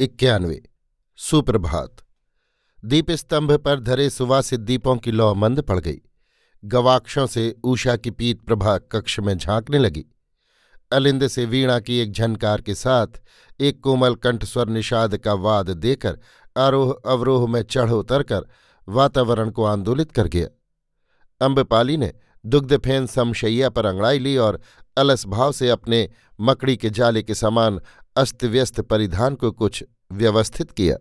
इक्यानवे। सुप्रभात। दीप स्तंभ पर धरे सुवासित दीपों की लौ मंद पड़ गई। गवाक्षों से ऊषा की पीत प्रभा कक्ष में झांकने लगी। अलिंद से वीणा की एक झनकार के साथ एक कोमल कंठस्वर निषाद का वाद देकर आरोह अवरोह में चढ़ उतर कर वातावरण को आंदोलित कर गया। अम्बपाली ने दुग्धफेन समशैया पर अंगड़ाई ली और अलस भाव से अपने मकड़ी के जाले के समान अस्तव्यस्त परिधान को कुछ व्यवस्थित किया।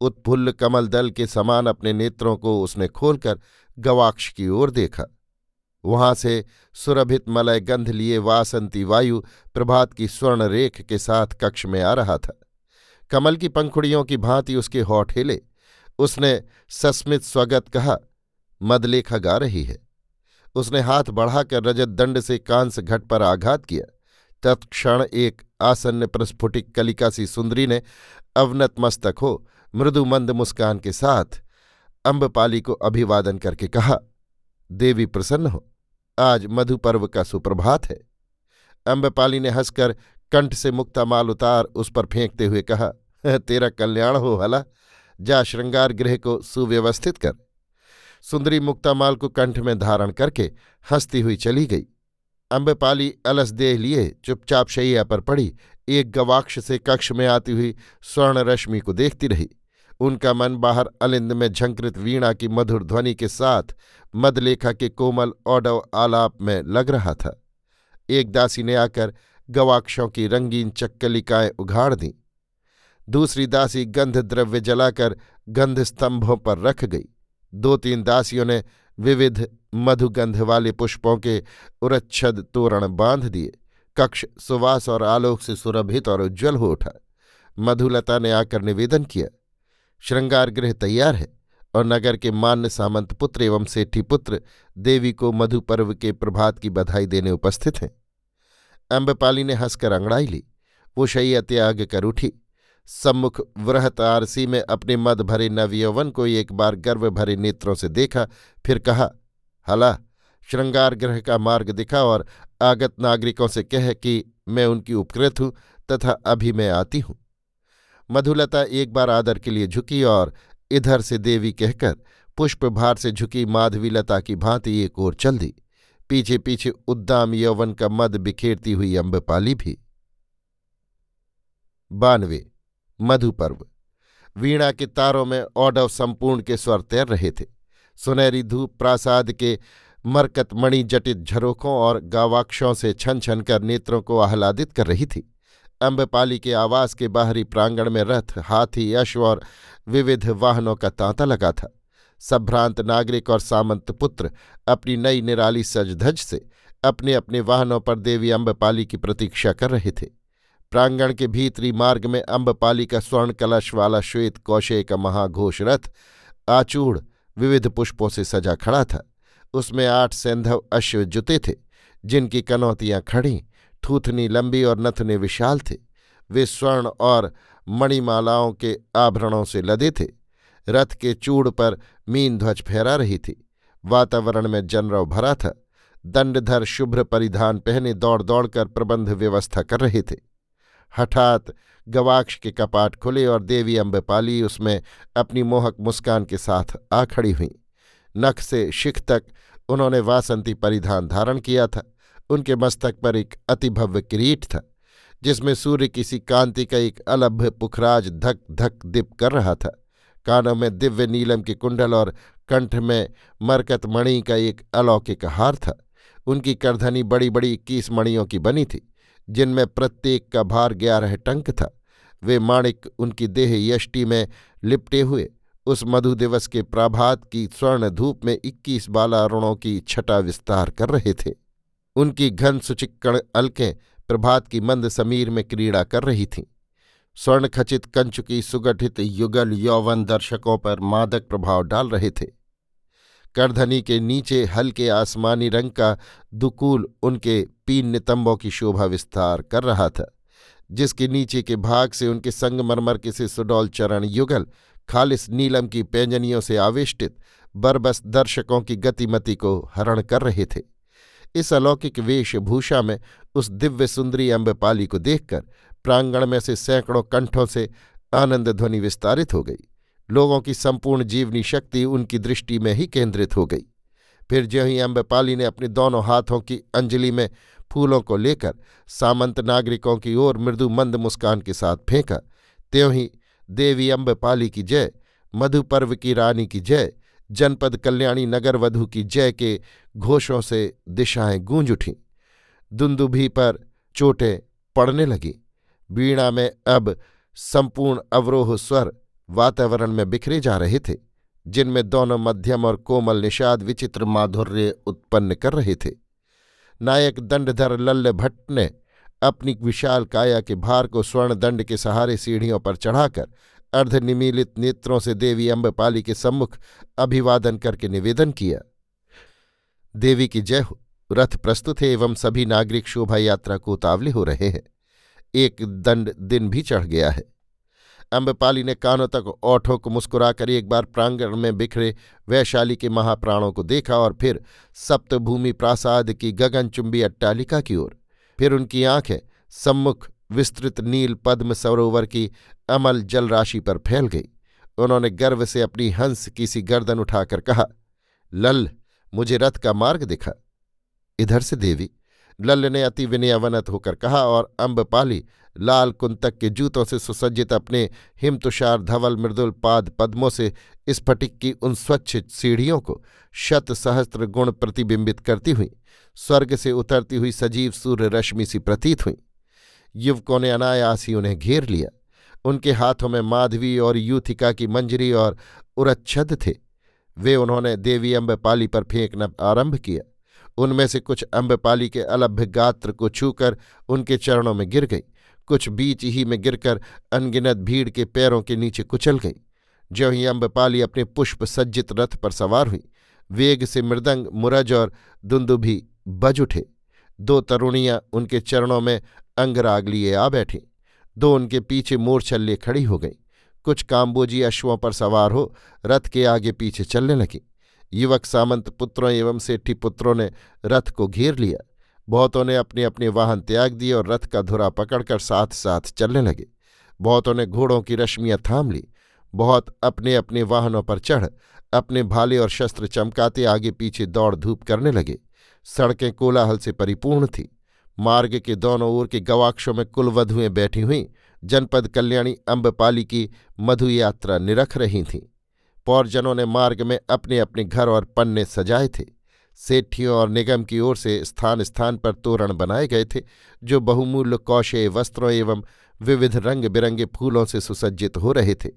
उत्फुल्ल कमल दल के समान अपने नेत्रों को उसने खोलकर गवाक्ष की ओर देखा। वहाँ से सुरभित मलय गंध लिए वासंती वायु प्रभात की स्वर्ण रेख के साथ कक्ष में आ रहा था। कमल की पंखुड़ियों की भांति उसके होठ हिले। उसने सस्मित स्वगत कहा, मदलेखा गा रही है। उसने हाथ बढ़ाकर रजत दंड से कांस घट पर आघात किया। तत्क्षण एक आसन्न प्रस्फुटिक कलिका सी सुंदरी ने अवनत मस्तक हो मृदु मंद मुस्कान के साथ अम्बपाली को अभिवादन करके कहा, देवी प्रसन्न हो, आज मधु पर्व का सुप्रभात है। अम्बपाली ने हंसकर कंठ से मुक्ता माल उतार उस पर फेंकते हुए कहा, तेरा कल्याण हो, हला, जा श्रृंगार गृह को सुव्यवस्थित कर। सुंदरी मुक्तामाल को कंठ में धारण करके हंसती हुई चली गई। अम्बपाली अलस देह लिए, चुपचाप शैया पर पड़ी, एक गवाक्ष से कक्ष में आती हुई स्वर्ण रश्मि को देखती रही। उनका मन बाहर अलिंद में झंकृत वीणा की मधुर ध्वनि के साथ मदलेखा के कोमल औडव आलाप में लग रहा था। एक दासी ने आकर गवाक्षों की रंगीन चक्कलिकाएँ उघाड़ दी। दूसरी दासी गंध द्रव्य जलाकर गंध स्तंभों पर रख गई। दो तीन दासियों ने विविध मधुगंध वाले पुष्पों के उरच्छद तोरण बाँध दिए। कक्ष सुवास और आलोक से सुरभित और उज्ज्वल हो उठा। मधुलता ने आकर निवेदन किया, श्रृंगार गृह तैयार है और नगर के मान्य सामंत पुत्र एवं सेठी पुत्र देवी को मधु पर्व के प्रभात की बधाई देने उपस्थित हैं। अम्बपाली ने हंसकर अंगड़ाई ली। वो शैया त्याग कर उठी। सम्मुख वृहत आरसी में अपने मद भरे नवयौवन को एक बार गर्व भरे नेत्रों से देखा, फिर कहा, हला, श्रृंगार ग्रह का मार्ग दिखा और आगत नागरिकों से कह कि मैं उनकी उपकृत हूँ तथा अभी मैं आती हूँ। मधुलता एक बार आदर के लिए झुकी और इधर से देवी कहकर पुष्पभार से झुकी माधवीलता की भांति एक ओर चल दी। पीछे पीछे उद्दाम यौवन का मद बिखेरती हुई अम्बपाली भी। बानवे मधुपर्व। वीणा के तारों में औडव संपूर्ण के स्वर तैर रहे थे। सुनहरी धूप, प्रासाद के मरकत मणि जटित झरोखों और गावाक्षों से छन छन कर नेत्रों को आह्लादित कर रही थी। अम्बपाली के आवास के बाहरी प्रांगण में रथ, हाथी अश्व और विविध वाहनों का तांता लगा था। संभ्रांत नागरिक और सामंत पुत्र अपनी नई निराली सजधज से अपने अपने वाहनों पर देवी अम्बपाली की प्रतीक्षा कर रहे थे। प्रांगण के भीतरी मार्ग में अम्बपाली का स्वर्ण कलश वाला श्वेत कौशे का महाघोष रथ आचूड़ विविध पुष्पों से सजा खड़ा था। उसमें आठ सैंधव अश्व जुते थे, जिनकी कनौतियाँ खड़ी, थूथनी लंबी और नथने विशाल थे। वे स्वर्ण और मणिमालाओं के आभरणों से लदे थे। रथ के चूड़ पर मीन ध्वज फहरा रही थी। वातावरण में जनरव भरा था। दंडधर शुभ्र परिधान पहने दौड़ दौड़कर प्रबंध व्यवस्था कर रहे थे। हठात गवाक्ष के कपाट खुले और देवी अम्बपाली उसमें अपनी मोहक मुस्कान के साथ आ खड़ी हुई। नख से शिख तक उन्होंने वासंती परिधान धारण किया था। उनके मस्तक पर एक अतिभव्य किरीट था, जिसमें सूर्य किसी कांति का एक अलभ्य पुखराज धक धक दिप कर रहा था। कानों में दिव्य नीलम के कुंडल और कंठ में मरकत मणि का एक अलौकिक हार था। उनकी करधनी बड़ी बड़ी इक्कीस मणियों की बनी थी। जिनमें प्रत्येक का भार ग्यारह टंक था। वे माणिक उनकी देह यष्टि में लिपटे हुए, उस मधु दिवस के प्राभात की स्वर्ण धूप में इक्कीस बाला अरुणों की छटा विस्तार कर रहे थे। उनकी घन सुचिक्कण अलकें प्रभात की मंद समीर में क्रीड़ा कर रही थीं। स्वर्ण स्वर्णखचित कंचुकी सुगठित युगल यौवन दर्शकों पर मादक प्रभाव डाल रहे थे। करधनी के नीचे हल्के आसमानी रंग का दुकूल उनके पीन नितंबों की शोभा विस्तार कर रहा था, जिसके नीचे के भाग से उनके संगमरमर के से सुडौल चरण युगल, खालिस नीलम की पैंजनियों से आविष्टित बरबस दर्शकों की गतिमति को हरण कर रहे थे। इस अलौकिक वेशभूषा में उस दिव्य सुंदरी अम्बपाली को देखकर प्रांगण में से सैकड़ों कंठों से आनंद ध्वनि विस्तारित हो गई। लोगों की संपूर्ण जीवनी शक्ति उनकी दृष्टि में ही केंद्रित हो गई। फिर ज्यों ही अम्बपाली ने अपने दोनों हाथों की अंजलि में फूलों को लेकर सामंत नागरिकों की ओर मृदु मंद मुस्कान के साथ फेंका, त्यों ही देवी अम्बपाली की जय, मधुपर्व की रानी की जय, जनपद कल्याणी नगर वधु की जय के घोषों से दिशाएँ गूंज उठीं। दुंदुभी पर चोटें पड़ने लगीं। वीणा में अब संपूर्ण अवरोह स्वर वातावरण में बिखरे जा रहे थे, जिनमें दोनों मध्यम और कोमल निषाद विचित्र माधुर्य उत्पन्न कर रहे थे। नायक दंडधर लल्ल भट्ट ने अपनी विशाल काया के भार को स्वर्ण दंड के सहारे सीढ़ियों पर चढ़ाकर अर्धनिमीलित नेत्रों से देवी अम्बपाली के सम्मुख अभिवादन करके निवेदन किया। देवी की जय हो, रथ प्रस्तुत है एवं सभी नागरिक शोभा यात्रा को उतावले हो रहे हैं। एक दंड दिन भी चढ़ गया है। अम्बपाली ने कानों तक ओठों को मुस्कुराकर एक बार प्रांगण में बिखरे वैशाली के महाप्राणों को देखा और फिर सप्तभूमि प्रासाद की गगनचुंबी अट्टालिका की ओर। फिर उनकी आँखें सम्मुख विस्तृत नील पद्म सरोवर की अमल जलराशि पर फैल गई। उन्होंने गर्व से अपनी हंस की सी गर्दन उठाकर कहा, लल, मुझे रथ का मार्ग दिखा। इधर से देवी। लल्ल ने अति विनयवनत होकर कहा और अम्बपाली लाल कुंतक के जूतों से सुसज्जित अपने हिमतुषार धवल मृदुल पाद पद्मों से स्फटिक की उन स्वच्छ सीढ़ियों को शत सहस्त्र गुण प्रतिबिंबित करती हुई, स्वर्ग से उतरती हुई सजीव सूर्य रश्मि सी प्रतीत हुई। युवकों ने अनायास ही उन्हें घेर लिया। उनके हाथों में माधवी और यूथिका की मंजरी और उरच्छद थे। वे उन्होंने देवी अम्बपाली पर फेंकना आरंभ किया। उनमें से कुछ अम्बपाली के अलभ्य गात्र को छूकर उनके चरणों में गिर गई। कुछ बीच ही में गिरकर अनगिनत भीड़ के पैरों के नीचे कुचल गई। ज्यों ही अम्बपाली अपने पुष्प सज्जित रथ पर सवार हुई, वेग से मृदंग, मुरज और दुंदुभी बज उठे। दो तरुणियाँ उनके चरणों में अंगराग लिए आ बैठी। दो उनके पीछे मोरछल्ले खड़ी हो गई। कुछ काम्बोजी अश्वों पर सवार हो रथ के आगे पीछे चलने लगी। युवक सामंत पुत्रों एवं सेठी पुत्रों ने रथ को घेर लिया। बहुतों ने अपने अपने वाहन त्याग दिए और रथ का धुरा पकड़कर साथ साथ चलने लगे। बहुतों ने घोड़ों की रश्मियाँ थाम ली। बहुत अपने अपने वाहनों पर चढ़, अपने भाले और शस्त्र चमकाते आगे पीछे दौड़ धूप करने लगे। सड़कें कोलाहल से परिपूर्ण थीं। मार्ग के दोनों ओर के गवाक्षों में कुलवधुएँ बैठी हुईं। जनपद कल्याणी अम्बपाली की मधु यात्रा निरख रही थीं। पौरजनों ने मार्ग में अपने अपने घर और पन्ने सजाए थे। सेठियों और निगम की ओर से स्थान स्थान पर तोरण बनाए गए थे, जो बहुमूल्य कौशे वस्त्रों एवं विविध रंग बिरंगे फूलों से सुसज्जित हो रहे थे।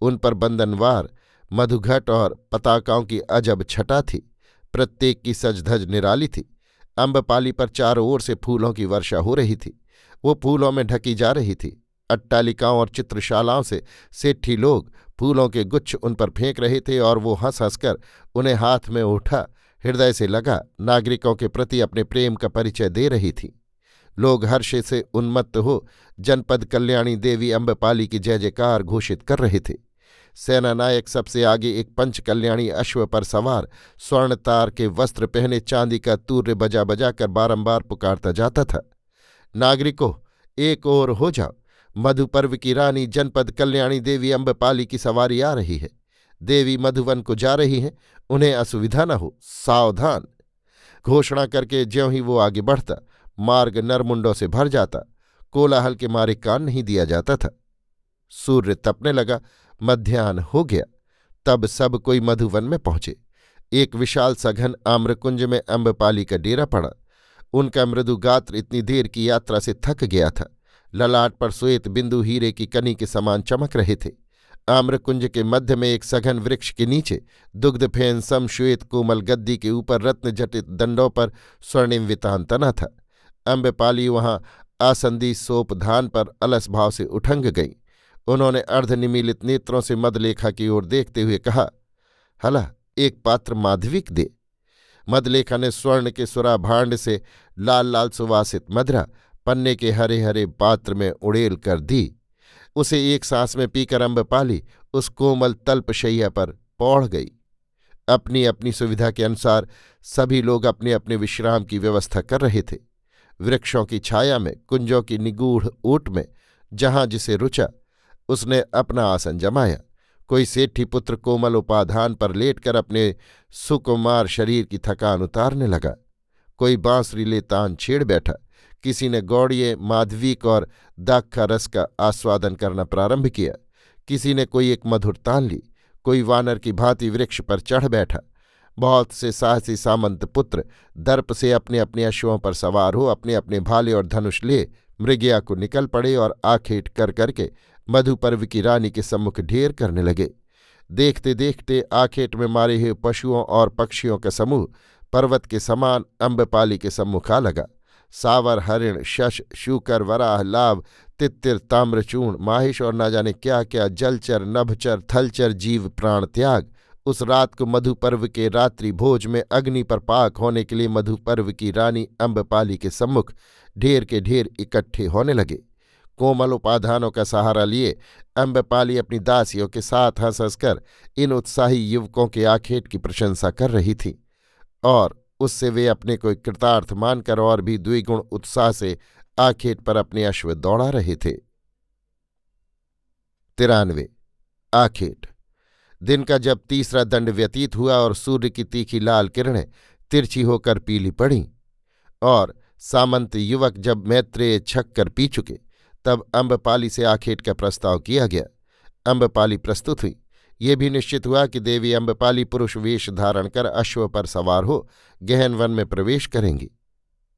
उन पर बंधनवार, मधुघट और पताकाओं की अजब छटा थी। प्रत्येक की सजधज निराली थी। अम्बपाली पर चारों ओर से फूलों की वर्षा हो रही थी। वो फूलों में ढकी जा रही थी। अट्टालिकाओं और चित्रशालाओं से सेठी लोग फूलों के गुच्छ उन पर फेंक रहे थे और वो हंस हंसकर उन्हें हाथ में उठा, हृदय से लगा, नागरिकों के प्रति अपने प्रेम का परिचय दे रही थी। लोग हर्ष से उन्मत्त हो जनपद कल्याणी देवी अम्बपाली की जय जयकार घोषित कर रहे थे। सेना नायक सबसे आगे एक पंच कल्याणी अश्व पर सवार, स्वर्ण तार के वस्त्र पहने चांदी का तूर्य बजा बजा कर बारंबार पुकारता जाता था। नागरिकों, एक ओर हो जाओ मधुपर्व की रानी जनपद कल्याणी देवी अम्बपाली की सवारी आ रही है। देवी मधुवन को जा रही हैं। उन्हें असुविधा न हो, सावधान। घोषणा करके ज्यों ही वो आगे बढ़ता, मार्ग नरमुंडों से भर जाता, कोलाहल के मारे कान नहीं दिया जाता था। सूर्य तपने लगा मध्यान्ह हो गया। तब सब कोई मधुवन में पहुँचे। एक विशाल सघन आम्रकुंज में अम्बपाली का डेरा पड़ा। उनका मृदु गात्र इतनी देर की यात्रा से थक गया था। ललाट पर श्वेत बिंदु हीरे की कनी के समान चमक रहे थे। आम्रकुंज के मध्य में एक सघन वृक्ष के नीचे दुग्धफेन सम श्वेत कोमल गद्दी के ऊपर रत्न जटित दंडों पर स्वर्णिम वितान तना था। अम्बपाली वहाँ आसंदी सोप धान पर अलस भाव से उठंग गई। उन्होंने अर्धनिमीलित नेत्रों से मदलेखा की ओर देखते हुए कहा, हला, एक पात्र माधविक दे। मदलेखा ने स्वर्ण के सुरा भांड से लाल लाल सुवासित मदरा पन्ने के हरे हरे पात्र में उड़ेल कर दी। उसे एक सांस में पीकर अम्बपाली उस कोमल तल्पशैया पर पौड़ गई। अपनी अपनी सुविधा के अनुसार सभी लोग अपने अपने विश्राम की व्यवस्था कर रहे थे। वृक्षों की छाया में, कुंजों की निगूढ़ ऊट में, जहाँ जिसे रुचा, उसने अपना आसन जमाया। कोई सेठी पुत्र कोमल उपाधान पर लेटकर अपने सुकुमार शरीर की थकान उतारने लगा। कोई बांसुरी ले तान छेड़ बैठा। किसी ने गौड़िए, माधवीक और दाखा रस का आस्वादन करना प्रारंभ किया। किसी ने कोई एक मधुर तान ली। कोई वानर की भांति वृक्ष पर चढ़ बैठा। बहुत से साहसी सामंत पुत्र दर्प से अपने अपने अश्वों पर सवार हो अपने अपने भाले और धनुष ले मृगया को निकल पड़े और आखेट कर करके मधुपर्व की रानी के सम्मुख ढेर करने लगे। देखते देखते आखेट में मारे हुए पशुओं और पक्षियों का समूह पर्वत के समान अम्बपाली के सम्मुख आ लगा। सावर, हरिण, शश, शूकर, वराह लाभ तित्तिर ताम्रचूर्ण माहिश और न जाने क्या क्या जलचर, नभचर, थलचर, जीव, प्राण त्याग। उस रात को मधुपर्व के रात्रि भोज में अग्नि पर पाक होने के लिए मधुपर्व की रानी अम्बपाली के सम्मुख ढेर के ढेर इकट्ठे होने लगे। कोमल उपाधानों का सहारा लिए अम्बपाली अपनी दासियों के साथ हंस हंसकर इन उत्साही युवकों के आखेट की प्रशंसा कर रही थी और उससे वे अपने को कृतार्थ मानकर और भी द्विगुण उत्साह से आखेट पर अपने अश्व दौड़ा रहे थे। तिरानवे, आखेट। दिन का जब तीसरा दंड व्यतीत हुआ और सूर्य की तीखी लाल किरणें तिरछी होकर पीली पड़ी और सामंत युवक जब मैत्रेय छक कर पी चुके, तब अम्बपाली से आखेट का प्रस्ताव किया गया। अम्बपाली प्रस्तुत हुई। ये भी निश्चित हुआ कि देवी अम्बपाली पुरुष वेश धारण कर अश्व पर सवार हो गहन वन में प्रवेश करेंगी।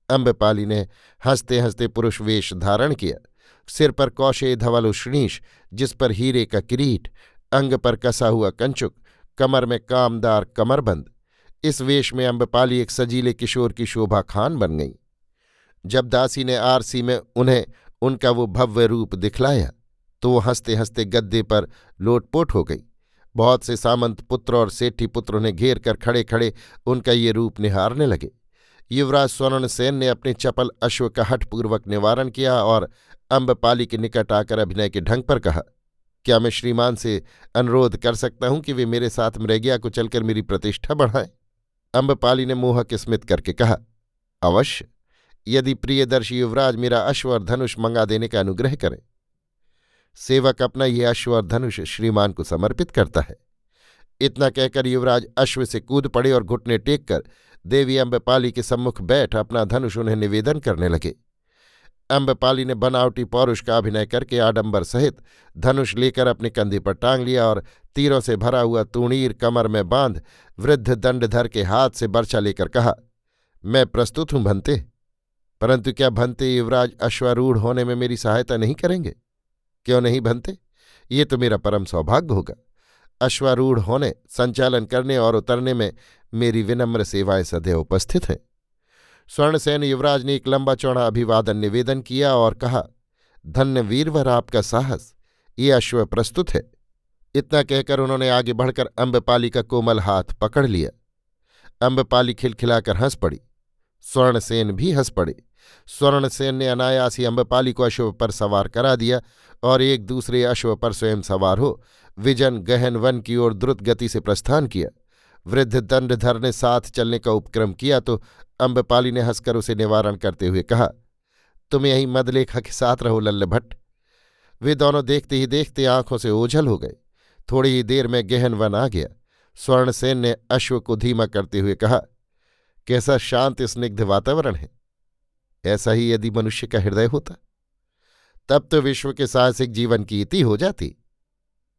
अम्बपाली ने हँसते हँसते पुरुष वेश धारण किया। सिर पर कौशे धवल उष्णीश, जिस पर हीरे का किरीट, अंग पर कसा हुआ कंचुक, कमर में कामदार कमरबंद। इस वेश में अम्बपाली एक सजीले किशोर की शोभा खान बन गई। जब दासी ने आरसी में उन्हें उनका वो भव्य रूप दिखलाया तो वो हँसते हँसते गद्दे पर लोटपोट हो गई। बहुत से सामंत पुत्र और सेठी पुत्रों ने घेर कर खड़े खड़े उनका ये रूप निहारने लगे। युवराज स्वर्ण सेन ने अपने चपल अश्व का हठपूर्वक निवारण किया और अम्बपाली के निकट आकर अभिनय के ढंग पर कहा, क्या मैं श्रीमान से अनुरोध कर सकता हूँ कि वे मेरे साथ मृगिया को चलकर मेरी प्रतिष्ठा बढ़ाएँ? अम्बपाली ने मोहक स्मित करके कहा, अवश्य। यदि प्रियदर्शी युवराज मेरा अश्व और धनुष मंगा देने का अनुग्रह करें। सेवक अपना ये अश्व और धनुष श्रीमान को समर्पित करता है। इतना कहकर युवराज अश्व से कूद पड़े और घुटने टेक कर देवी अम्बपाली के सम्मुख बैठ अपना धनुष उन्हें निवेदन करने लगे। अम्बपाली ने बनावटी पौरुष का अभिनय करके आडंबर सहित धनुष लेकर अपने कंधे पर टांग लिया और तीरों से भरा हुआ तूणीर कमर में बाँध वृद्ध दंडधर के हाथ से बर्छा लेकर कहा, मैं प्रस्तुत हूँ भंते, परंतु क्या भंते युवराज अश्वारूढ़ होने में मेरी सहायता नहीं करेंगे? क्यों नहीं भंते ये तो मेरा परम सौभाग्य होगा। अश्वारूढ़ होने, संचालन करने और उतरने में मेरी विनम्र सेवाएँ सदैव उपस्थित हैं। स्वर्णसेन युवराज ने एक लंबा चौड़ा अभिवादन निवेदन किया और कहा, धन्य वीरवर आपका साहस, ये अश्व प्रस्तुत है। इतना कहकर उन्होंने आगे बढ़कर अम्बपाली का कोमल हाथ पकड़ लिया। अम्बपाली खिलखिलाकर हंस पड़ी। स्वर्णसेन भी हंस पड़े। स्वर्णसेन ने अनायासी अम्बपाली को अश्व पर सवार करा दिया और एक दूसरे अश्व पर स्वयं सवार हो, विजन गहन वन की ओर द्रुत गति से प्रस्थान किया। वृद्ध दंडधर ने साथ चलने का उपक्रम किया तो अम्बपाली ने हंसकर उसे निवारण करते हुए कहा, तुम यही मदलेखा के साथ रहो लल्ल भट्ट वे दोनों देखते ही देखते आँखों से ओझल हो गए। थोड़ी ही देर में गहन वन आ गया। स्वर्णसेन ने अश्व को धीमा करते हुए कहा, कैसा शांत स्निग्ध वातावरण है। ऐसा ही यदि मनुष्य का हृदय होता। तब तो विश्व के साहसिक जीवन की इति हो जाती।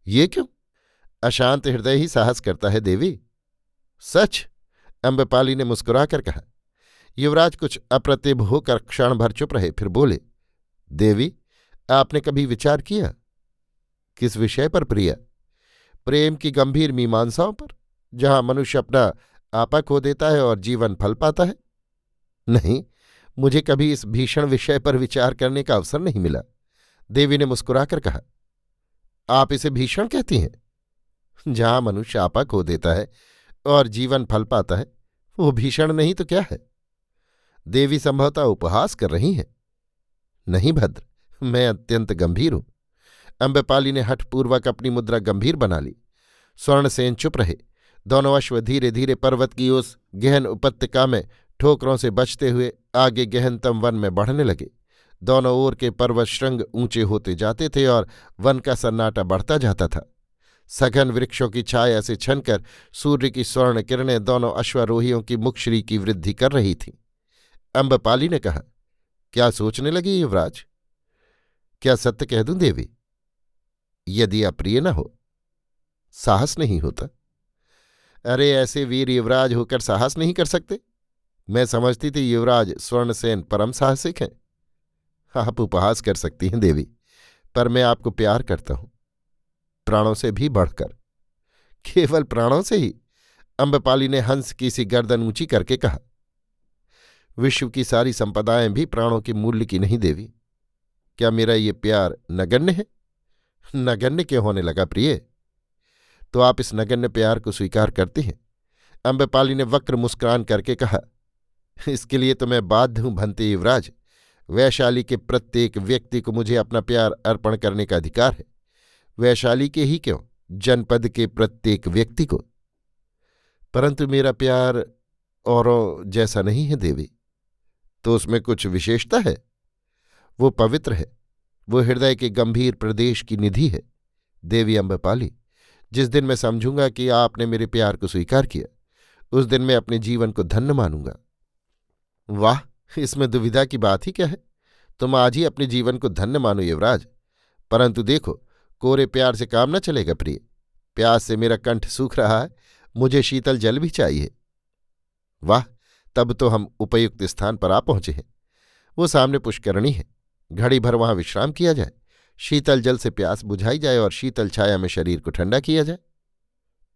ये क्यों? अशांत हृदय ही साहस करता है देवी। सच, अम्बपाली ने मुस्कुराकर कहा। युवराज कुछ अप्रतिभ होकर क्षण भर चुप रहे, फिर बोले, देवी, आपने कभी विचार किया? किस विषय पर प्रिया? प्रेम की गंभीर मीमांसाओं पर, जहाँ मनुष्य अपना आपा खो देता है और जीवन फल पाता है? नहीं, मुझे कभी इस भीषण विषय पर विचार करने का अवसर नहीं मिला। देवी ने मुस्कुराकर कहा, आप इसे भीषण कहती हैं। जहाँ मनुष्य आपा खो देता है और जीवन फल पाता है, वो भीषण नहीं तो क्या है? देवी संभवतः उपहास कर रही हैं। नहीं भद्र, मैं अत्यंत गंभीर हूँ। अम्बपाली ने हठपूर्वक अपनी मुद्रा गंभीर बना ली। स्वर्णसेन चुप रहे। दोनों अश्व धीरे धीरे पर्वत की उस गहन उपत्यका में ठोकरों से बचते हुए आगे गहनतम वन में बढ़ने लगे। दोनों ओर के पर्वत श्रृंग ऊँचे होते जाते थे और वन का सन्नाटा बढ़ता जाता था। सघन वृक्षों की छाया से छनकर सूर्य की स्वर्ण किरणें दोनों अश्वारोहियों की मुखश्री की वृद्धि कर रही थीं। अम्बपाली ने कहा, क्या सोचने लगी युवराज? क्या सत्य कह दूँ देवी? यदि अप्रिय न हो, साहस नहीं होता। अरे, ऐसे वीर युवराज होकर साहस नहीं कर सकते। मैं समझती थी युवराज स्वर्णसेन परम साहसिक हैं। आप उपहास कर सकती हैं, देवी, पर मैं आपको प्यार करता हूँ, प्राणों से भी बढ़कर। केवल प्राणों से ही अम्बपाली ने हंस की सी गर्दन ऊँची करके कहा, विश्व की सारी संपदाएँ भी प्राणों के मूल्य की नहीं, देवी। क्या मेरा ये प्यार नगण्य है? नगण्य क्यों होने लगा प्रिय? तो आप इस नगण्य प्यार को स्वीकार करती हैं? अम्बपाली ने वक्र मुस्कान करके कहा, इसके लिए तो मैं बाध्य हूँ, भंते युवराज। वैशाली के प्रत्येक व्यक्ति को मुझे अपना प्यार अर्पण करने का अधिकार है। वैशाली के ही क्यों? जनपद के प्रत्येक व्यक्ति को। परंतु मेरा प्यार औरों जैसा नहीं है, देवी। तो उसमें कुछ विशेषता है। वो पवित्र है। वो हृदय के गंभीर प्रदेश की निधि है। देवी अम्बपाली, जिस दिन मैं समझूँगा कि आपने मेरे प्यार को स्वीकार किया, उस दिन मैं अपने जीवन को धन्य मानूँगा। वाह! इसमें दुविधा की बात ही क्या है? तुम आज ही अपने जीवन को धन्य मानो, युवराज। परंतु देखो, कोरे प्यार से काम न चलेगा, प्रिय। प्यास से मेरा कंठ सूख रहा है, मुझे शीतल जल भी चाहिए। वाह, तब तो हम उपयुक्त स्थान पर आ पहुँचे हैं। वो सामने पुष्करणी है। घड़ी भर वहाँ विश्राम किया जाए। शीतल जल से प्यास बुझाई जाए और शीतल छाया में शरीर को ठंडा किया जाए।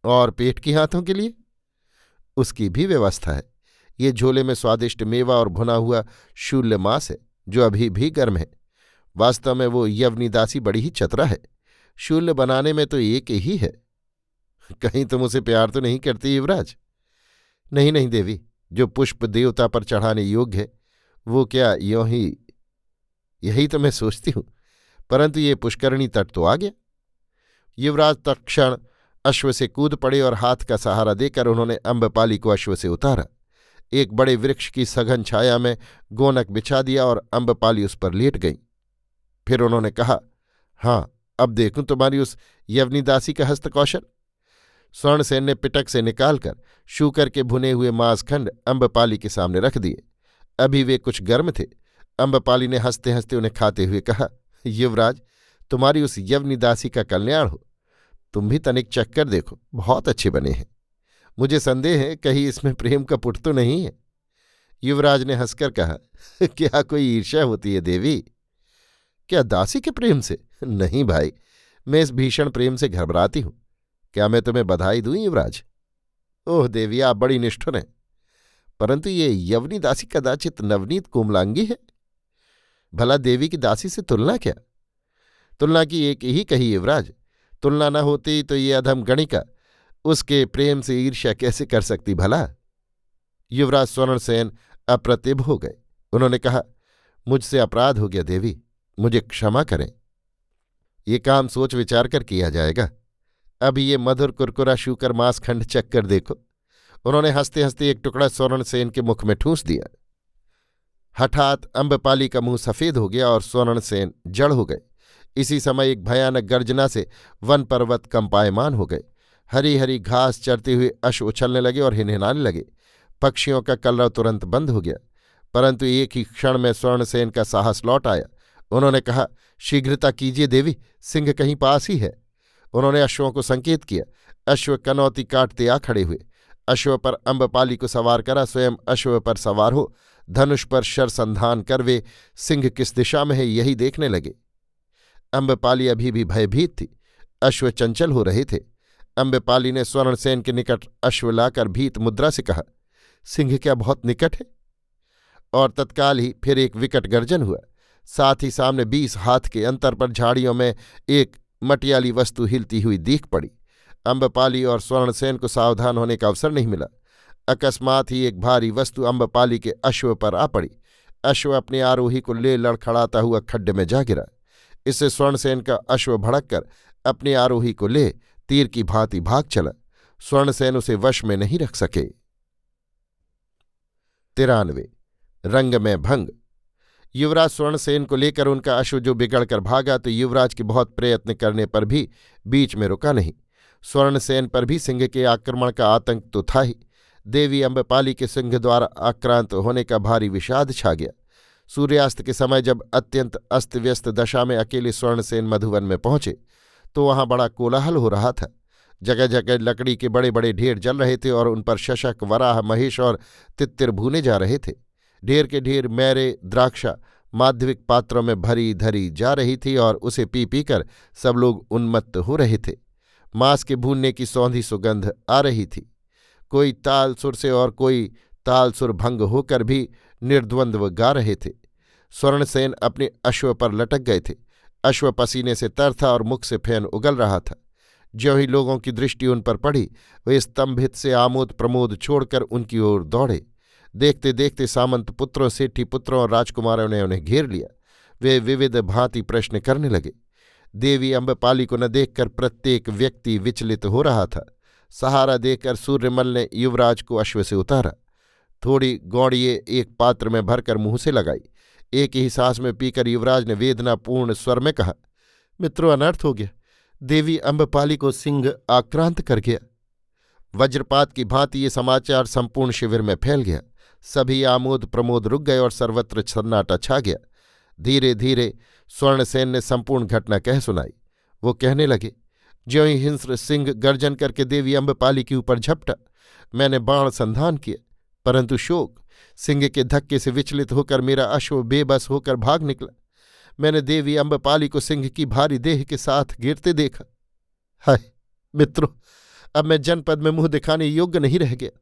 और पेट की हाथों के लिए? उसकी भी व्यवस्था है। ये झोले में स्वादिष्ट मेवा और भुना हुआ शूल्य मांस है, जो अभी भी गर्म है। वास्तव में वो यवनी दासी बड़ी ही चतरा है। शूल्य बनाने में तो एक ही है। कहीं तुम उसे प्यार तो नहीं करती युवराज? नहीं नहीं देवी, जो पुष्प देवता पर चढ़ाने योग्य है, वो क्या यों ही, यही तो मैं सोचती हूँ, परंतु ये पुष्करणी तट तो आ गया। युवराज तत्क्षण अश्व से कूद पड़े और हाथ का सहारा देकर उन्होंने अम्बपाली को अश्व से उतारा। एक बड़े वृक्ष की सघन छाया में गोनक बिछा दिया और अम्बपाली उस पर लेट गई। फिर उन्होंने कहा हाँ अब देखूँ तुम्हारी उस यवनीदासी का हस्तकौशल? स्वर्णसेन ने पिटक से निकालकर शूकर के भुने हुए मांसखंड अम्बपाली के सामने रख दिए। अभी वे कुछ गर्म थे। अम्बपाली ने हँसते हँसते उन्हें खाते हुए कहा, युवराज, तुम्हारी उस यवनीदासी का कल्याण हो। तुम भी तनिक चक्कर देखो, बहुत अच्छे बने हैं। मुझे संदेह है, कहीं इसमें प्रेम का पुट तो नहीं है। युवराज ने हंसकर कहा, क्या कोई ईर्ष्या होती है देवी? क्या दासी के प्रेम से? नहीं भाई, मैं इस भीषण प्रेम से घबराती हूँ। क्या मैं तुम्हें बधाई दूँ युवराज? ओह देवी, आप बड़ी निष्ठुर हैं। परंतु ये यवनी दासी कदाचित नवनीत कोमलांगी है? भला देवी की दासी से तुलना क्या? तुलना की एक ही कही युवराज, तुलना न होती तो ये अधम गणिका उसके प्रेम से ईर्ष्या कैसे कर सकती भला? युवराज स्वर्णसेन अप्रतिभ हो गए। उन्होंने कहा, मुझसे अपराध हो गया, देवी। मुझे क्षमा करें। ये काम सोच विचार कर किया जाएगा। अभी ये मधुर कुरकुरा शूकर मांस खंड चक्कर देखो। उन्होंने हँसते हँसते एक टुकड़ा स्वर्ण सेन के मुख में ठूंस दिया। हठात अम्बपाली का मुँह सफ़ेद हो गया और स्वर्ण सेन जड़ हो गए। इसी समय एक भयानक गर्जना से वन पर्वत कंपायमान हो गए। हरी हरी घास चरते हुए अश उछलने लगे और हिनहिनाने लगे। पक्षियों का कलरव तुरंत बंद हो गया, परंतु एक ही क्षण में स्वर्णसेन का साहस लौट आया। उन्होंने कहा, शीघ्रता कीजिए देवी, सिंह कहीं पास ही है। उन्होंने अश्वों को संकेत किया। अश्व कनौती काटते आ खड़े हुए। अश्व पर अम्बपाली को सवार करा, स्वयं अश्व पर सवार हो, धनुष पर शर संधान कर वे सिंह किस दिशा में है यही देखने लगे। अम्बपाली अभी भी भयभीत थी। अश्व चंचल हो रहे थे। अम्बपाली ने स्वर्णसेन के निकट अश्व लाकर भीत मुद्रा से कहा, सिंह क्या बहुत निकट है? और तत्काल ही फिर एक विकट गर्जन हुआ। साथ ही सामने बीस हाथ के अंतर पर झाड़ियों में एक मटियाली वस्तु हिलती हुई दीख पड़ी। अम्बपाली और स्वर्णसेन को सावधान होने का अवसर नहीं मिला। अकस्मात ही एक भारी वस्तु अम्बपाली के अश्व पर आ पड़ी। अश्व अपने आरोही को ले लड़खड़ाता हुआ खड्डे में जा गिरा। इससे स्वर्णसेन का अश्व भड़क कर अपने आरोही को ले तीर की भांति भाग चला, स्वर्णसेन उसे वश में नहीं रख सके। तिरानवे, रंग में भंग। युवराज स्वर्णसेन को लेकर उनका अश्व जो बिगड़कर भागा तो युवराज के बहुत प्रयत्न करने पर भी बीच में रुका नहीं। स्वर्णसेन पर भी सिंह के आक्रमण का आतंक तो था ही। देवी अम्बपाली के सिंह द्वारा आक्रांत होने का भारी विषाद छा गया। सूर्यास्त के समय जब अत्यंत अस्त व्यस्त दशा में अकेले स्वर्णसेन मधुवन में पहुँचे तो वहाँ बड़ा कोलाहल हो रहा था। जगह जगह लकड़ी के बड़े बड़े ढेर जल रहे थे और उन पर शशक, वराह, महेश और तित्तिर भूने जा रहे थे। ढेर के ढेर मैरे, द्राक्षा माध्यविक पात्रों में भरी धरी जा रही थी और उसे पी पीकर सब लोग उन्मत्त हो रहे थे। मांस के भूनने की सौंधी सुगंध आ रही थी। कोई ताल सुर से और कोई ताल सुर भंग होकर भी निर्द्वंद्व गा रहे थे। स्वर्णसेन अपने अश्व पर लटक गए थे। अश्व पसीने से तर था और मुख से फ़ैन उगल रहा था। ज्यों ही लोगों की दृष्टि उन पर पड़ी, वे स्तंभित से आमोद प्रमोद छोड़कर उनकी ओर दौड़े। देखते देखते सामंत पुत्रों, सेठी पुत्रों और राजकुमारों ने उन्हें घेर लिया। वे विविध भांति प्रश्न करने लगे। देवी अम्बपाली को न देखकर प्रत्येक व्यक्ति विचलित हो रहा था। सहारा देकर सूर्यमल ने युवराज को अश्व से उतारा। थोड़ी गौड़िए एक पात्र में भरकर मुँह से लगाई। एक ही सांस में पीकर युवराज ने वेदनापूर्ण स्वर में कहा, मित्रों, अनर्थ हो गया। देवी अम्बपाली को सिंह आक्रांत कर गया। वज्रपात की भांति ये समाचार संपूर्ण शिविर में फैल गया। सभी आमोद प्रमोद रुक गए और सर्वत्र सन्नाटा छा गया। धीरे धीरे स्वर्णसेन ने संपूर्ण घटना कह सुनाई। वो कहने लगे, ज्यों हिंस्र सिंह गर्जन करके देवी अम्बपाली के ऊपर झपटा, मैंने बाण संधान किया। परंतु शोक, सिंह के धक्के से विचलित होकर मेरा अश्व बेबस होकर भाग निकला। मैंने देवी अम्बपाली को सिंह की भारी देह के साथ गिरते देखा। हाय, मित्रों, अब मैं जनपद में मुँह दिखाने योग्य नहीं रह गया।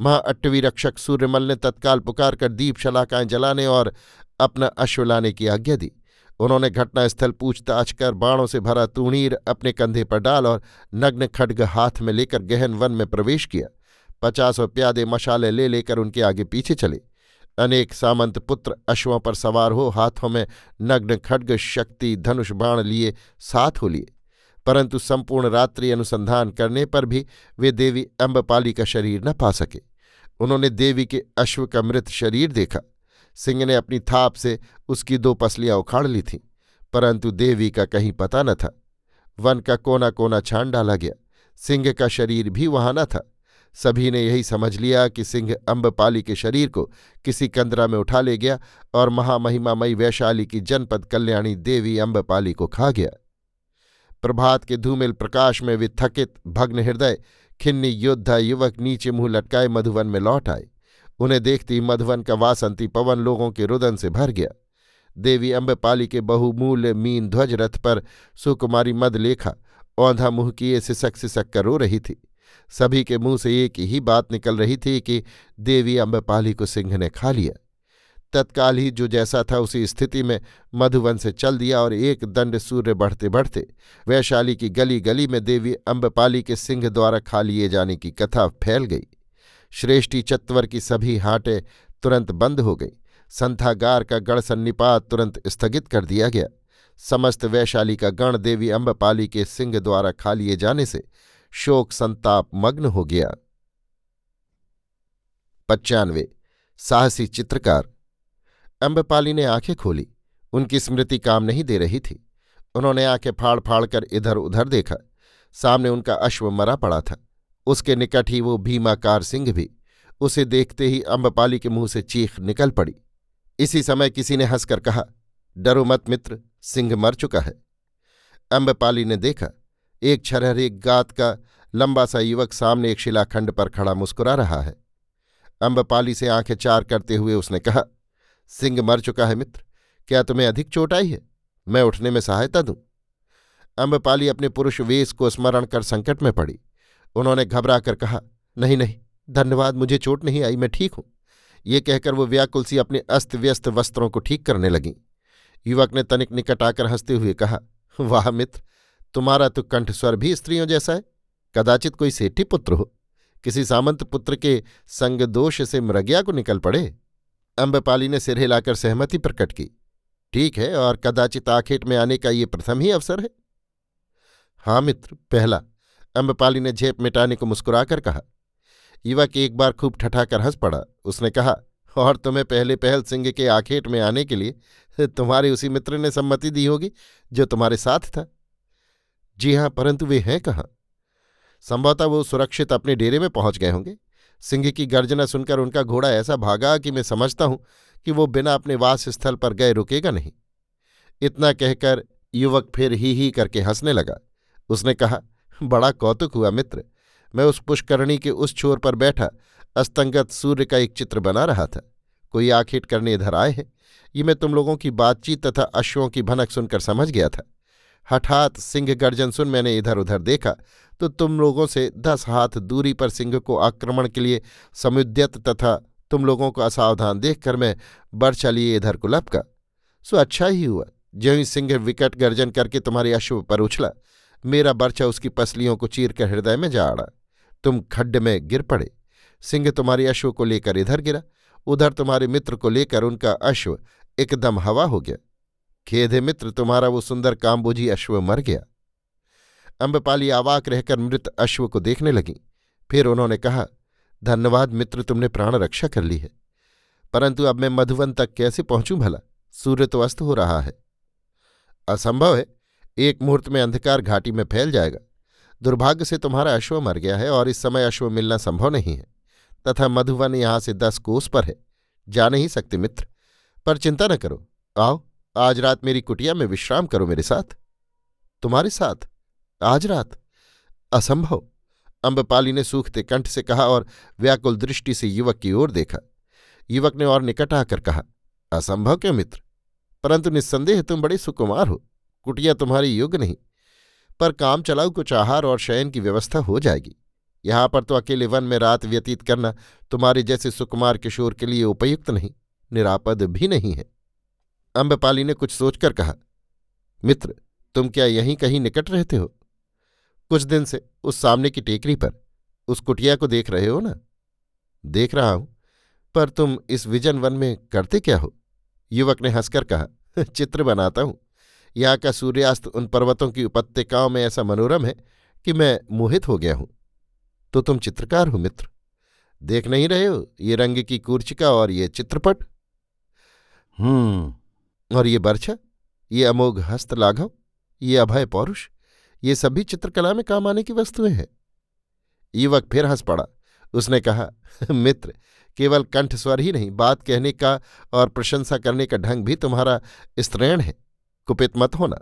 महा अट्टवी रक्षक सूर्यमल ने तत्काल पुकार कर दीप शलाकाएँ जलाने और अपना अश्व लाने की आज्ञा दी। उन्होंने घटनास्थल पूछताछ कर बाणों से भरा तूणीर अपने कंधे पर डाल और नग्न खड्ग हाथ में लेकर गहन वन में प्रवेश किया। पचासों प्यादे मशाले ले लेकर उनके आगे पीछे चले। अनेक सामंत पुत्र अश्वों पर सवार हो हाथों में नग्न खड्ग, शक्ति, धनुष बाण लिए साथ हो लिए। परंतु संपूर्ण रात्रि अनुसंधान करने पर भी वे देवी अम्बपाली का शरीर न पा सके। उन्होंने देवी के अश्व का मृत शरीर देखा। सिंह ने अपनी थाप से उसकी दो पसलियाँ उखाड़ ली थीं, परंतु देवी का कहीं पता न था। वन का कोना कोना छान डाला गया। सिंह का शरीर भी वहाँ न था। सभी ने यही समझ लिया कि सिंह अम्बपाली के शरीर को किसी कंदरा में उठा ले गया और महामहिमामयी वैशाली की जनपद कल्याणी देवी अम्बपाली को खा गया। प्रभात के धूमिल प्रकाश में वे थकित, भग्न हृदय, खिन्नी योद्धा, युवक नीचे मुँह लटकाए मधुवन में लौट आए। उन्हें देखती मधुवन का वासंती पवन लोगों के रुदन से भर गया। देवी अम्बपाली के बहुमूल्य मीन ध्वज रथ पर सुकुमारी मदलेखा औंधा मुँह किए सिसक सिसक कर रो रही थी। सभी के मुँह से एक ही बात निकल रही थी कि देवी अम्बपाली को सिंह ने खा लिया। तत्काल ही जो जैसा था उसी स्थिति में मधुवन से चल दिया और एक दंड सूर्य बढ़ते बढ़ते वैशाली की गली गली में देवी अम्बपाली के सिंह द्वारा खा लिए जाने की कथा फैल गई। श्रेष्ठी चत्वर की सभी हाटें तुरंत बंद हो गई। संथागार का गढ़ सन्निपात तुरंत स्थगित कर दिया गया। समस्त वैशाली का गण देवी अम्बपाली के सिंह द्वारा खा लिए जाने से शोक, संताप, मग्न हो गया। पच्चानवे साहसी चित्रकार। अम्बपाली ने आँखें खोली। उनकी स्मृति काम नहीं दे रही थी। उन्होंने आँखें फाड़ फाड़ कर इधर उधर देखा। सामने उनका अश्व मरा पड़ा था। उसके निकट ही वो भीमाकार सिंह भी। उसे देखते ही अम्बपाली के मुँह से चीख निकल पड़ी। इसी समय किसी ने हंसकर कहा, डरो मत मित्र, सिंह मर चुका है। अम्बपाली ने देखा एक छरहरे गात का लंबा सा युवक सामने एक शिलाखंड पर खड़ा मुस्कुरा रहा है। अम्बपाली से आँखें चार करते हुए उसने कहा, सिंह मर चुका है मित्र, क्या तुम्हें अधिक चोट आई है? मैं उठने में सहायता दूँ? अम्बपाली अपने पुरुष वेश को स्मरण कर संकट में पड़ी। उन्होंने घबरा कर कहा, नहीं नहीं, धन्यवाद, मुझे चोट नहीं आई, मैं ठीक हूँ। ये कहकर वो व्याकुल सी अपने अस्त व्यस्त वस्त्रों को ठीक करने लगी। युवक ने तनिक निकट आकर हँसते हुए कहा, वाह मित्र तुम्हारा तो कंठस्वर भी स्त्रियों जैसा है। कदाचित कोई सेठी पुत्र हो। किसी सामंत पुत्र के संगदोष से मृग्या को निकल पड़े। अम्बपाली ने सिर हिलाकर सहमति प्रकट की। ठीक है, और कदाचित आखेट में आने का ये प्रथम ही अवसर है। हाँ मित्र, पहला अम्बपाली ने झेप मिटाने को मुस्कुराकर कहा। युवक एक बार खूब ठठाकर हंस पड़ा। उसने कहा, और तुम्हें पहले पहल सिंह के आखेट में आने के लिए तुम्हारे उसी मित्र ने सम्मति दी होगी, जो तुम्हारे साथ था। जी हाँ, परंतु वे हैं कहाँ? संभवतः वो सुरक्षित अपने डेरे में पहुँच गए होंगे। सिंह की गर्जना सुनकर उनका घोड़ा ऐसा भागा कि मैं समझता हूँ कि वो बिना अपने वास स्थल पर गए रुकेगा नहीं। इतना कहकर युवक फिर ही ही करके हंसने लगा। उसने कहा, बड़ा कौतुक हुआ मित्र। मैं उस पुष्करणी के उस छोर पर बैठा, अस्तंगत सूर्य का एक चित्र बना रहा था। कोई आखिट करने इधर आए हैं। ये मैं तुम लोगों की बातचीत तथा अश्वों की भनक सुनकर समझ गया था। हठात सिंह गर्जन सुन मैंने इधर उधर देखा तो तुम लोगों से दस हाथ दूरी पर सिंह को आक्रमण के लिए समुद्यत तथा तुम लोगों को असावधान देखकर मैं बर्छा लिए इधर को लपका। सो अच्छा ही हुआ, ज्यों ही सिंह विकट गर्जन करके तुम्हारे अश्व पर उछला, मेरा बर्छा उसकी पसलियों को चीर कर हृदय में जा आड़ा तुम खड्ड में गिर पड़े। सिंह तुम्हारे अश्व को लेकर इधर गिरा, उधर तुम्हारे मित्र को लेकर उनका अश्व एकदम हवा हो गया। खेद है मित्र, तुम्हारा वो सुंदर कामबुझी अश्व मर गया। अम्बपाली आवाक रहकर मृत अश्व को देखने लगी। फिर उन्होंने कहा, धन्यवाद मित्र, तुमने प्राण रक्षा कर ली है। परंतु अब मैं मधुवन तक कैसे पहुंचूं भला? सूर्य तो अस्त हो रहा है। असंभव है, एक मुहूर्त में अंधकार घाटी में फैल जाएगा। दुर्भाग्य से तुम्हारा अश्व मर गया है और इस समय अश्व मिलना संभव नहीं है। तथा मधुवन यहाँ से दस कोस पर है। जा नहीं सकते मित्र, पर चिंता न करो। आओ। आज रात मेरी कुटिया में विश्राम करो मेरे साथ। तुम्हारे साथ आज रात असंभव। अम्बपाली ने सूखते कंठ से कहा और व्याकुल दृष्टि से युवक की ओर देखा। युवक ने और निकट आकर कहा, असंभव क्यों मित्र? परंतु निस्संदेह तुम बड़े सुकुमार हो। कुटिया तुम्हारी युग नहीं, पर काम चलाऊ कुछ आहार और शयन की व्यवस्था हो जाएगी। यहाँ पर तो अकेले वन में रात व्यतीत करना तुम्हारे जैसे सुकुमार किशोर के लिए उपयुक्त नहीं, निरापद भी नहीं है। अम्बपाली ने कुछ सोचकर कहा, मित्र, तुम क्या यहीं कहीं निकट रहते हो? कुछ दिन से उस सामने की टेकरी पर, उस कुटिया को देख रहे हो ना? देख रहा हूँ, पर तुम इस विजन वन में करते क्या हो? युवक ने हंसकर कहा, चित्र बनाता हूँ। यहाँ का सूर्यास्त उन पर्वतों की उपत्यकाओं में ऐसा मनोरम है कि मैं मोहित हो गया हूँ। तो तुम चित्रकार हो, मित्र। देख नहीं रहे हो ये रंग की कूर्चिका और ये चित्रपट? हम्म और ये बर्छा, ये अमोघ हस्त लाघव, ये अभय पौरुष, ये सभी चित्रकला में काम आने की वस्तुएँ हैं। युवक फिर हंस पड़ा। उसने कहा मित्र, केवल कंठ स्वर ही नहीं, बात कहने का और प्रशंसा करने का ढंग भी तुम्हारा स्त्रीण है। कुपित मत होना।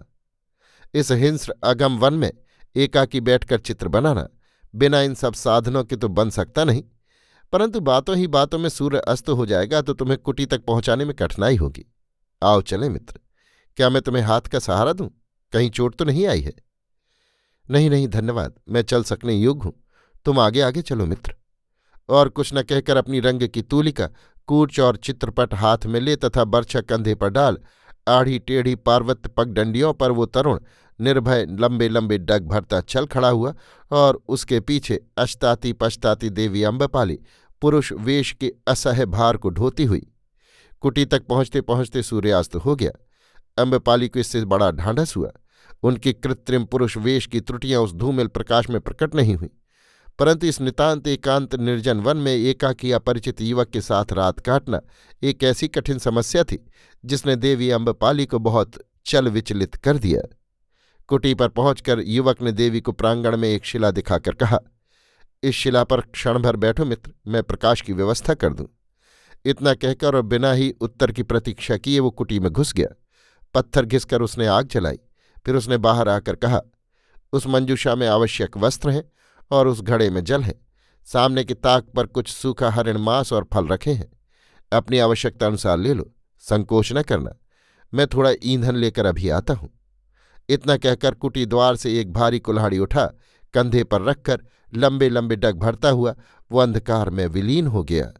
इस हिंस्र अगम वन में एकाकी बैठकर चित्र बनाना। बिना इन सब साधनों के तो बन सकता नहीं। परंतु बातों ही बातों में सूर्य अस्त हो जाएगा तो तुम्हें कुटी तक पहुँचाने में कठिनाई होगी। आओ चले मित्र। क्या मैं तुम्हें हाथ का सहारा दूँ? कहीं चोट तो नहीं आई है? नहीं नहीं, धन्यवाद, मैं चल सकने योग्य हूँ। तुम आगे आगे चलो मित्र। और कुछ न कहकर अपनी रंग की तूलिका कूच और चित्रपट हाथ में ले तथा बर्छा कंधे पर डाल, आढ़ी टेढ़ी पार्वत पगडंडियों पर वो तरुण निर्भय लंबे लंबे डग भरता चल खड़ा हुआ और उसके पीछे अश्ताती पछताती देवी अम्बपाली पुरुष वेश के असह्य भार को ढोती हुई। कुटी तक पहुँचते पहुँचते सूर्यास्त हो गया। अम्बपाली को इससे बड़ा ढांढस हुआ। उनकी कृत्रिम पुरुष वेश की त्रुटियाँ उस धूमिल प्रकाश में प्रकट नहीं हुई। परंतु इस नितांत एकांत निर्जन वन में एकाकी अपरिचित युवक के साथ रात काटना एक ऐसी कठिन समस्या थी, जिसने देवी अम्बपाली को बहुत चल विचलित कर दिया। कुटी पर पहुंचकर युवक ने देवी को प्रांगण में एक शिला दिखाकर कहा, इस शिला पर क्षण भर बैठो मित्र, मैं प्रकाश की व्यवस्था कर दूँ। इतना कहकर और बिना ही उत्तर की प्रतीक्षा किए वो कुटी में घुस गया। पत्थर घिसकर उसने आग जलाई। फिर उसने बाहर आकर कहा, उस मंजूषा में आवश्यक वस्त्र हैं और उस घड़े में जल है। सामने की ताक पर कुछ सूखा हरिण मांस और फल रखे हैं। अपनी आवश्यकता अनुसार ले लो, संकोच न करना। मैं थोड़ा ईंधन लेकर अभी आता हूँ। इतना कहकर कुटी द्वार से एक भारी कुल्हाड़ी उठा, कंधे पर रखकर लंबे लंबे डग भरता हुआ, वो अंधकार में विलीन हो गया।